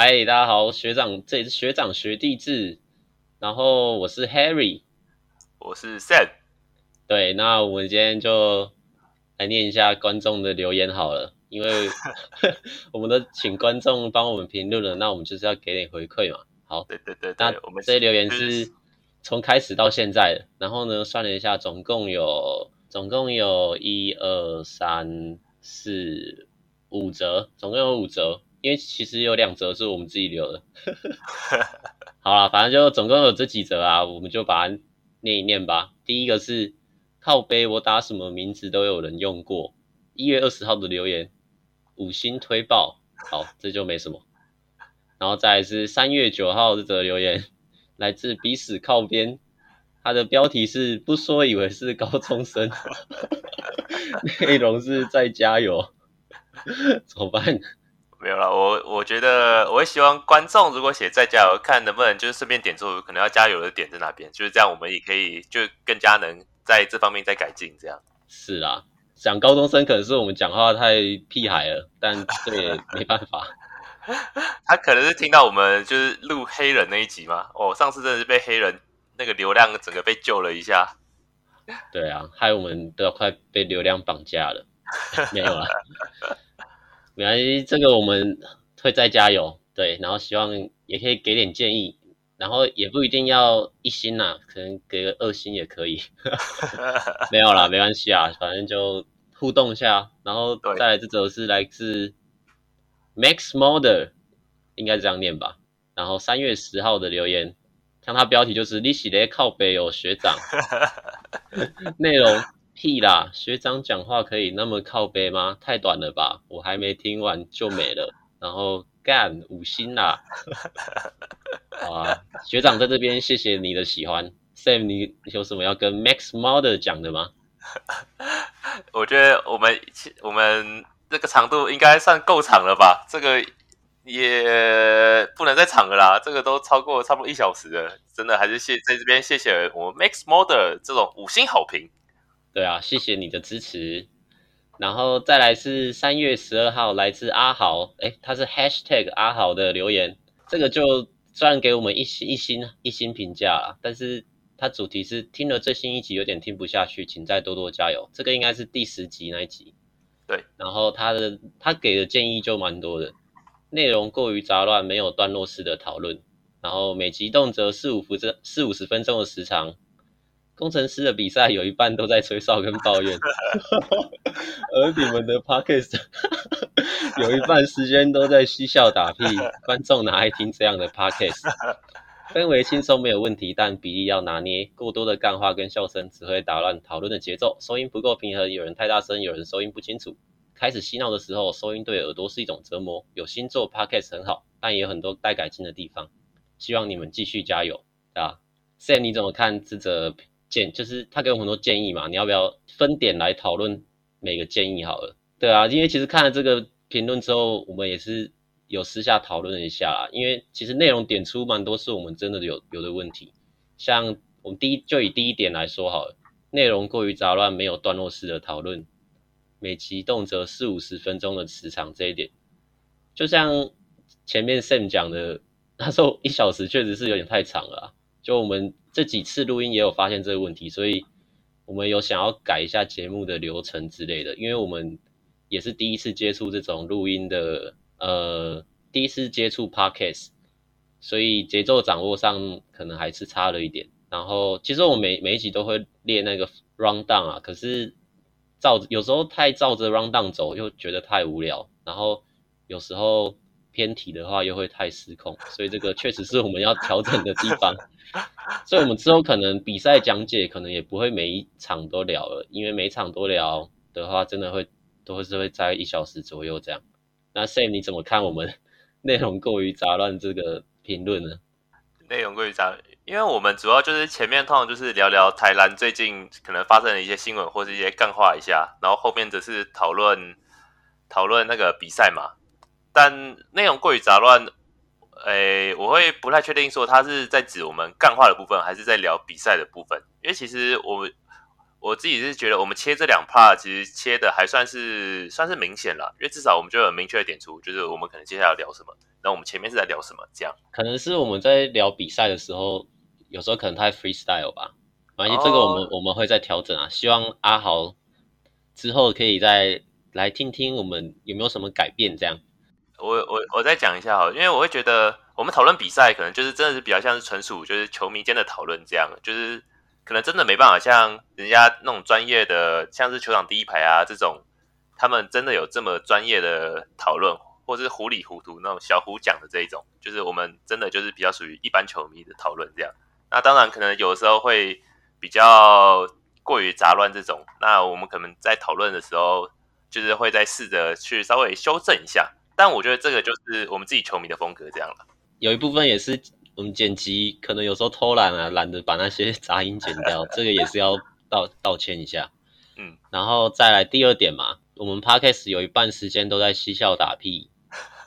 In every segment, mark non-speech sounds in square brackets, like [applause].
嗨，大家好，学长，这里是学长学弟制，然后我是 Harry，我是 Sam。对，那我们今天就来念一下观众的留言好了，因为 [laughs] 我们都请观众帮我们评论了，那我们就是要给点回馈嘛。好，对对对，对，那我们这些留言是从开始到现在的，然后呢，算了一下，总共有总共有一二三四五折，总共有五则。因为其实有两则是我们自己留的，[laughs] [laughs] 好了，反正就总共有这几则啊，我们就把它念一念吧。第一个是靠背，我打什么名字都有人用过。一月二十号的留言，五星推爆，好，这就没什么。然后再来是三月九号这则留言，来自彼此靠边，它的标题是不说以为是高中生，[laughs] 内容是在加油，怎么办？没有了，我我觉得我会希望观众如果写在加油，看能不能就是顺便点出可能要加油的点在哪边，就是这样，我们也可以就更加能在这方面再改进。这样是啊，讲高中生可能是我们讲话太屁孩了，但这也没办法。[laughs] 他可能是听到我们就是录黑人那一集嘛，哦，上次真的是被黑人那个流量整个被救了一下。对啊，害我们都要快被流量绑架了。[laughs] 没有啦。没关系，这个我们会再加油，对，然后希望也可以给点建议，然后也不一定要一星呐、啊，可能给个二星也可以，[laughs] 没有啦，没关系啊，反正就互动一下，然后再来这则是来自 Max Model，应该这样念吧，然后三月十号的留言，看他标题就是你喜的靠北有学长，[laughs] 内容。屁啦！学长讲话可以那么靠背吗？太短了吧！我还没听完就没了。然后干五星啦！[laughs] 好啊，学长在这边谢谢你的喜欢。Sam，你有什么要跟 Max Model 讲的吗？我觉得我们我们这个长度应该算够长了吧？这个也不能再长了啦，这个都超过差不多一小时了。真的还是谢在这边谢谢我们 Max Model 这种五星好评。对啊，谢谢你的支持。然后再来是三月十二号，来自阿豪，诶，他是 Hashtag 阿豪的留言。这个就虽然给我们一星一星一星评价啦，但是他主题是听了最新一集有点听不下去，请再多多加油。这个应该是第十集那一集。对，然后他的他给的建议就蛮多的，内容过于杂乱，没有段落式的讨论，然后每集动辄四五分钟四五十分钟的时长。工程师的比赛有一半都在吹哨跟抱怨，[laughs] 而你们的 podcast [laughs] 有一半时间都在嬉笑打屁，观众哪爱听这样的 podcast？[laughs] 氛围轻松没有问题，但比例要拿捏，过多的干话跟笑声只会打乱讨论的节奏，收音不够平衡，有人太大声，有人收音不清楚。开始嬉闹的时候，收音对耳朵是一种折磨。有心做 podcast 很好，但也有很多待改进的地方。希望你们继续加油，啊，Sam 你怎么看这则？建就是他给我很多建议嘛，你要不要分点来讨论每个建议好了？对啊，因为其实看了这个评论之后，我们也是有私下讨论一下啦。因为其实内容点出蛮多是我们真的有有的问题，像我们第一就以第一点来说好了，内容过于杂乱，没有段落式的讨论，每集动辄四五十分钟的时长这一点，就像前面 Sam 讲的，[laughs] 他说一小时确实是有点太长了啊。就我们这几次录音也有发现这个问题，所以我们有想要改一下节目的流程之类的，因为我们也是第一次接触这种录音的，呃，第一次接触 Podcast，所以节奏掌握上可能还是差了一点。然后其实我每每一集都会列那个 rundown 啊，可是照有时候太照着 rundown 走又觉得太无聊，然后有时候偏题的话又会太失控，所以这个确实是我们要调整的地方。所以，我们之后可能比赛讲解可能也不会每一场都聊了，因为每场都聊的话，真的会都是会在一小时左右这样。那 Sam 你怎么看我们内容过于杂乱这个评论呢？内容过于杂，因为我们主要就是前面通常就是聊聊台篮最近可能发生的一些新闻或是一些干话一下，然后后面则是讨论讨论那个比赛嘛。但内容过于杂乱。诶，我会不太确定说他是在指我们干话的部分，还是在聊比赛的部分。因为其实我我自己是觉得我们切这两 part 其实切的还算是算是明显了，因为至少我们就有明确的点出，就是我们可能接下来要聊什么，那我们前面是在聊什么，这样。可能是我们在聊比赛的时候，有时候可能太 freestyle 吧，反正这个我们、oh. 我们会再调整啊。希望阿豪之后可以再来听听我们有没有什么改变，这样。我我我再讲一下哈，因为我会觉得我们讨论比赛，可能就是真的是比较像是纯属就是球迷间的讨论这样，就是。可能真的没办法像人家那种专业的，像是球场第一排啊这种，他们真的有这么专业的讨论，或是糊里糊涂那种小胡讲的这一种，就是我们真的就是比较属于一般球迷的讨论这样。那当然可能有时候会比较过于杂乱这种，那我们可能在讨论的时候，就是会再试着去稍微修正一下。但我觉得这个就是我们自己球迷的风格这样了。有一部分也是。我们剪辑可能有时候偷懒啊，懒得把那些 [laughs] 杂音剪掉，这个也是要道道歉一下。嗯，然后再来第二点嘛，我们 Podcast 有一半时间都在嬉笑打屁，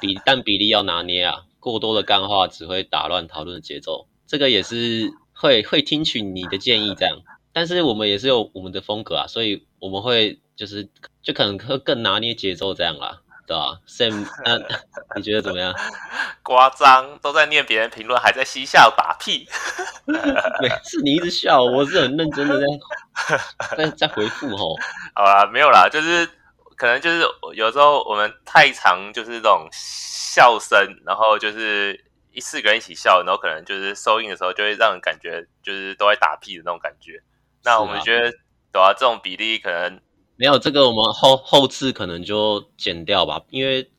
比但比例要拿捏啊，过多的干话只会打乱讨论的节奏。这个也是会会听取你的建议这样，但是我们也是有我们的风格啊，所以我们会就是就可能会更拿捏节奏这样啦。对啊，Sam，[laughs] 那你觉得怎么样？夸张，都在念别人评论，还在嬉笑打屁。[laughs] 每次你一直笑，我是很认真的在 [laughs] 在在回复吼。好啦，没有啦，就是可能就是有时候我们太常就是这种笑声，然后就是一四个人一起笑，然后可能就是收音的时候就会让人感觉就是都在打屁的那种感觉。那我们觉得，对啊，这种比例可能。没有这个，我们后后置可能就剪掉吧，因为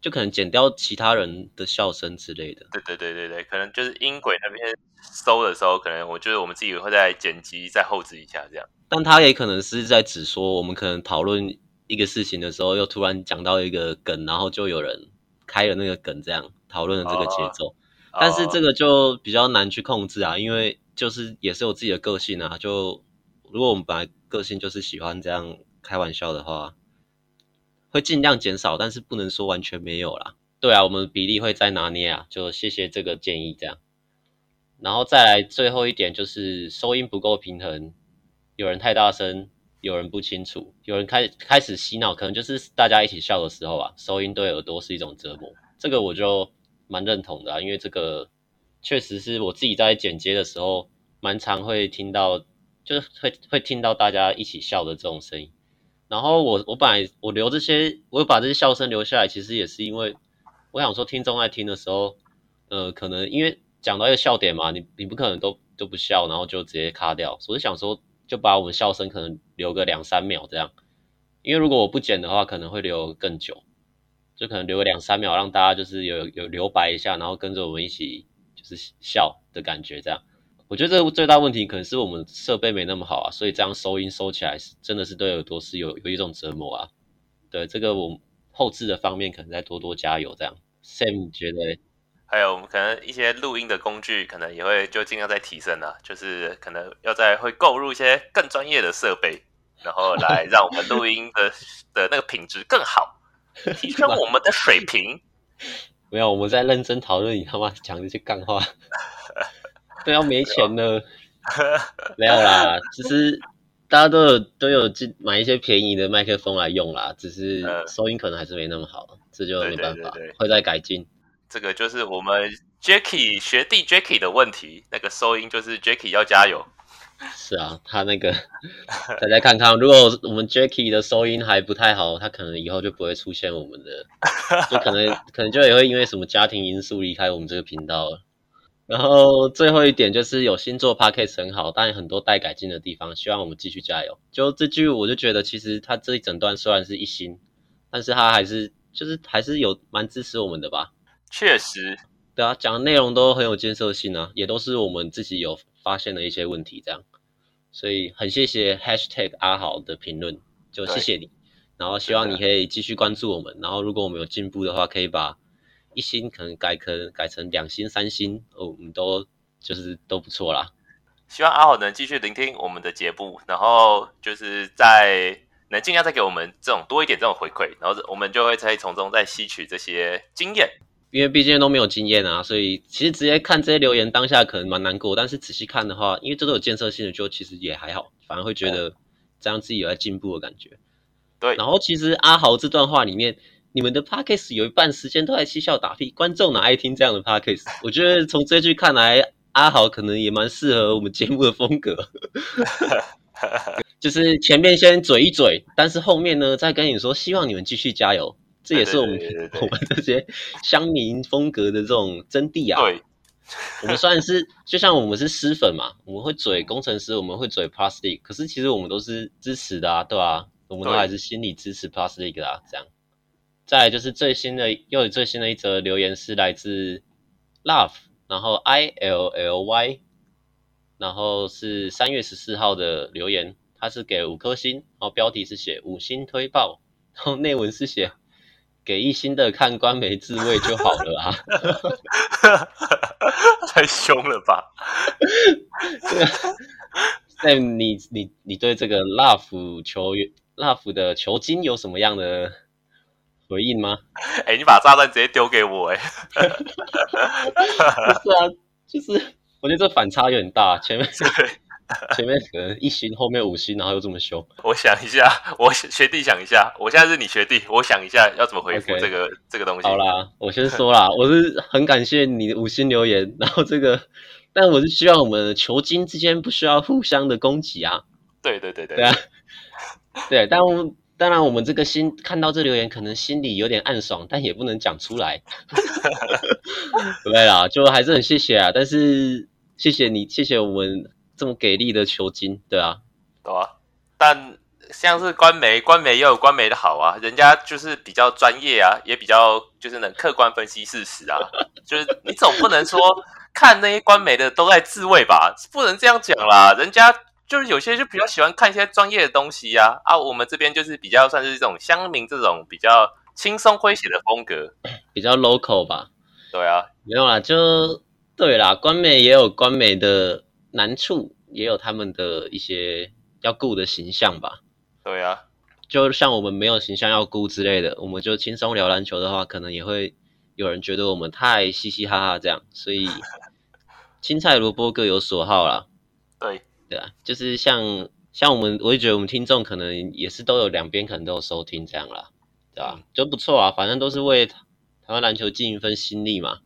就可能剪掉其他人的笑声之类的。对对对对对，可能就是音轨那边收的时候，可能我觉得我们自己会在剪辑、再后置一下这样。但他也可能是在指说，我们可能讨论一个事情的时候，又突然讲到一个梗，然后就有人开了那个梗，这样讨论的这个节奏。哦、但是这个就比较难去控制啊，因为就是也是有自己的个性啊。就如果我们本来个性就是喜欢这样。开玩笑的话，会尽量减少，但是不能说完全没有啦。对啊，我们比例会再拿捏啊，就谢谢这个建议这样。然后再来最后一点就是收音不够平衡，有人太大声，有人不清楚，有人开开始洗脑，可能就是大家一起笑的时候啊，收音对耳朵是一种折磨。这个我就蛮认同的啊，因为这个确实是我自己在剪接的时候，蛮常会听到，就是会会听到大家一起笑的这种声音。然后我我本来我留这些，我把这些笑声留下来，其实也是因为我想说听众在听的时候，呃，可能因为讲到一个笑点嘛，你你不可能都都不笑，然后就直接卡掉，所以想说就把我们笑声可能留个两三秒这样，因为如果我不剪的话，可能会留更久，就可能留个两三秒，让大家就是有有留白一下，然后跟着我们一起就是笑的感觉这样。我觉得这个最大问题可能是我们设备没那么好啊，所以这样收音收起来是真的是对耳朵是有有一种折磨啊。对，这个我们后置的方面可能再多多加油这样。Sam 你觉得？还有我们可能一些录音的工具可能也会就尽量再提升啊，就是可能要再会购入一些更专业的设备，然后来 [laughs] 让我们录音的的那个品质更好，提升我们的水平。[laughs] 没有，我们在认真讨论，你他妈讲这些干话。[laughs] 都要没钱了，[laughs] 没有啦，只是大家都有都有进买一些便宜的麦克风来用啦，只是收音可能还是没那么好，这就没办法，会再改进。这个就是我们 Jacky 学弟 Jacky 的问题，那个收音就是 Jacky 要加油。是啊，他那个大家看看，如果我们 Jacky 的收音还不太好，他可能以后就不会出现我们的，就可能可能就也会因为什么家庭因素离开我们这个频道了。然后最后一点就是有新作 Podcast 很好，但很多待改进的地方，希望我们继续加油。就这句，我就觉得其实他这一整段虽然是一星，但是他还是就是还是有蛮支持我们的吧。确实，对啊，讲的内容都很有建设性啊，也都是我们自己有发现的一些问题，这样。所以很谢谢 Hashtag 阿豪的评论，就谢谢你。然后希望你可以继续关注我们，然后如果我们有进步的话，可以把。一星可能改可能改成两星三星哦，我们都就是都不错啦。希望阿豪能继续聆听我们的节目，然后就是在能尽量再给我们这种多一点这种回馈，然后我们就会再从中再吸取这些经验。因为毕竟都没有经验啊，所以其实直接看这些留言当下可能蛮难过，但是仔细看的话，因为这都有建设性的，就其实也还好，反而会觉得这样自己有在进步的感觉。对，然后其实阿豪这段话里面，你们的 podcast 有一半时间都在嬉笑打屁，观众哪爱听这样的 podcast？我觉得从这句看来，阿豪可能也蛮适合我们节目的风格，[laughs] 就是前面先嘴一嘴，但是后面呢再跟你说，希望你们继续加油。这也是我们我们这些乡民风格的这种真谛啊。对，我们算是就像我们是师粉嘛，我们会嘴工程师，我们会嘴 League，可是其实我们都是支持的啊，对啊，我们都还是心里支持 League 的啊，这样。再来就是最新的，又有最新的一则留言是来自 Love，然后 I L L Y，然后是三月十四号的留言，他是给五颗星，然后标题是写五星推爆，然后内文是写。给一星的看官没自慰就好了啊！[laughs] 太凶了吧？[laughs] 那你你你对这个 Love 球员 Love 的球经有什么样的回应吗？哎、欸，你把炸弹直接丢给我哎、欸！不是啊，就是我觉得这反差有点大，前面是。[laughs] 前面可能一星，后面五星，然后又这么凶。我想一下，我学弟想一下，我现在是你学弟，我想一下要怎么回复这个 Okay. 这个东西。好啦，我先说啦，我是很感谢你的五星留言，然后这个，但我是希望我们球经之间不需要互相的攻击啊。对对对对。对啊。对，但当然我们这个心看到这留言，可能心里有点暗爽，但也不能讲出来。[laughs] 对啦，就还是很谢谢啊，但是谢谢你，谢谢我们。这么给力的球经，对啊，对啊，但像是官媒，官媒也有官媒的好啊，人家就是比较专业啊，也比较就是能客观分析事实啊，[laughs] 就是你总不能说看那些官媒的都在自慰吧，不能这样讲啦，人家就是有些就比较喜欢看一些专业的东西呀，啊，啊，我们这边就是比较算是这种乡民这种比较轻松诙谐的风格，比较 local 吧，对啊，没有啦，就对啦，官媒也有官媒的。难处也有他们的一些要顾的形象吧。对啊，就像我们没有形象要顾之类的，我们就轻松聊篮球的话，可能也会有人觉得我们太嘻嘻哈哈这样。所以 [laughs] 青菜萝卜各有所好啦。对对啊，就是像像我们，我也觉得我们听众可能也是都有两边可能都有收听这样啦，对吧？就不错啊，反正都是为台湾篮球尽一份心力嘛。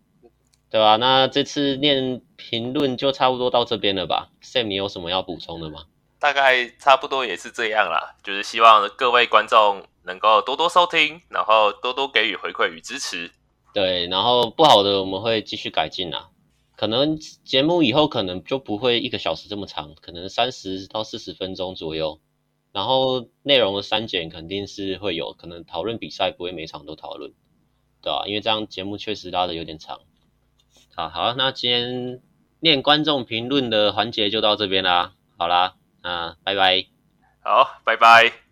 对吧？那这次念评论就差不多到这边了吧？Sam，你有什么要补充的吗？大概差不多也是这样啦，就是希望各位观众能够多多收听，然后多多给予回馈与支持。对，然后不好的我们会继续改进啦。可能节目以后可能就不会一个小时这么长，可能三十到四十分钟左右。然后内容的删减肯定是会有，可能讨论比赛不会每场都讨论，对吧？因为这样节目确实拉得有点长。好好，那今天念观众评论的环节就到这边啦。好啦，那拜拜。好，拜拜。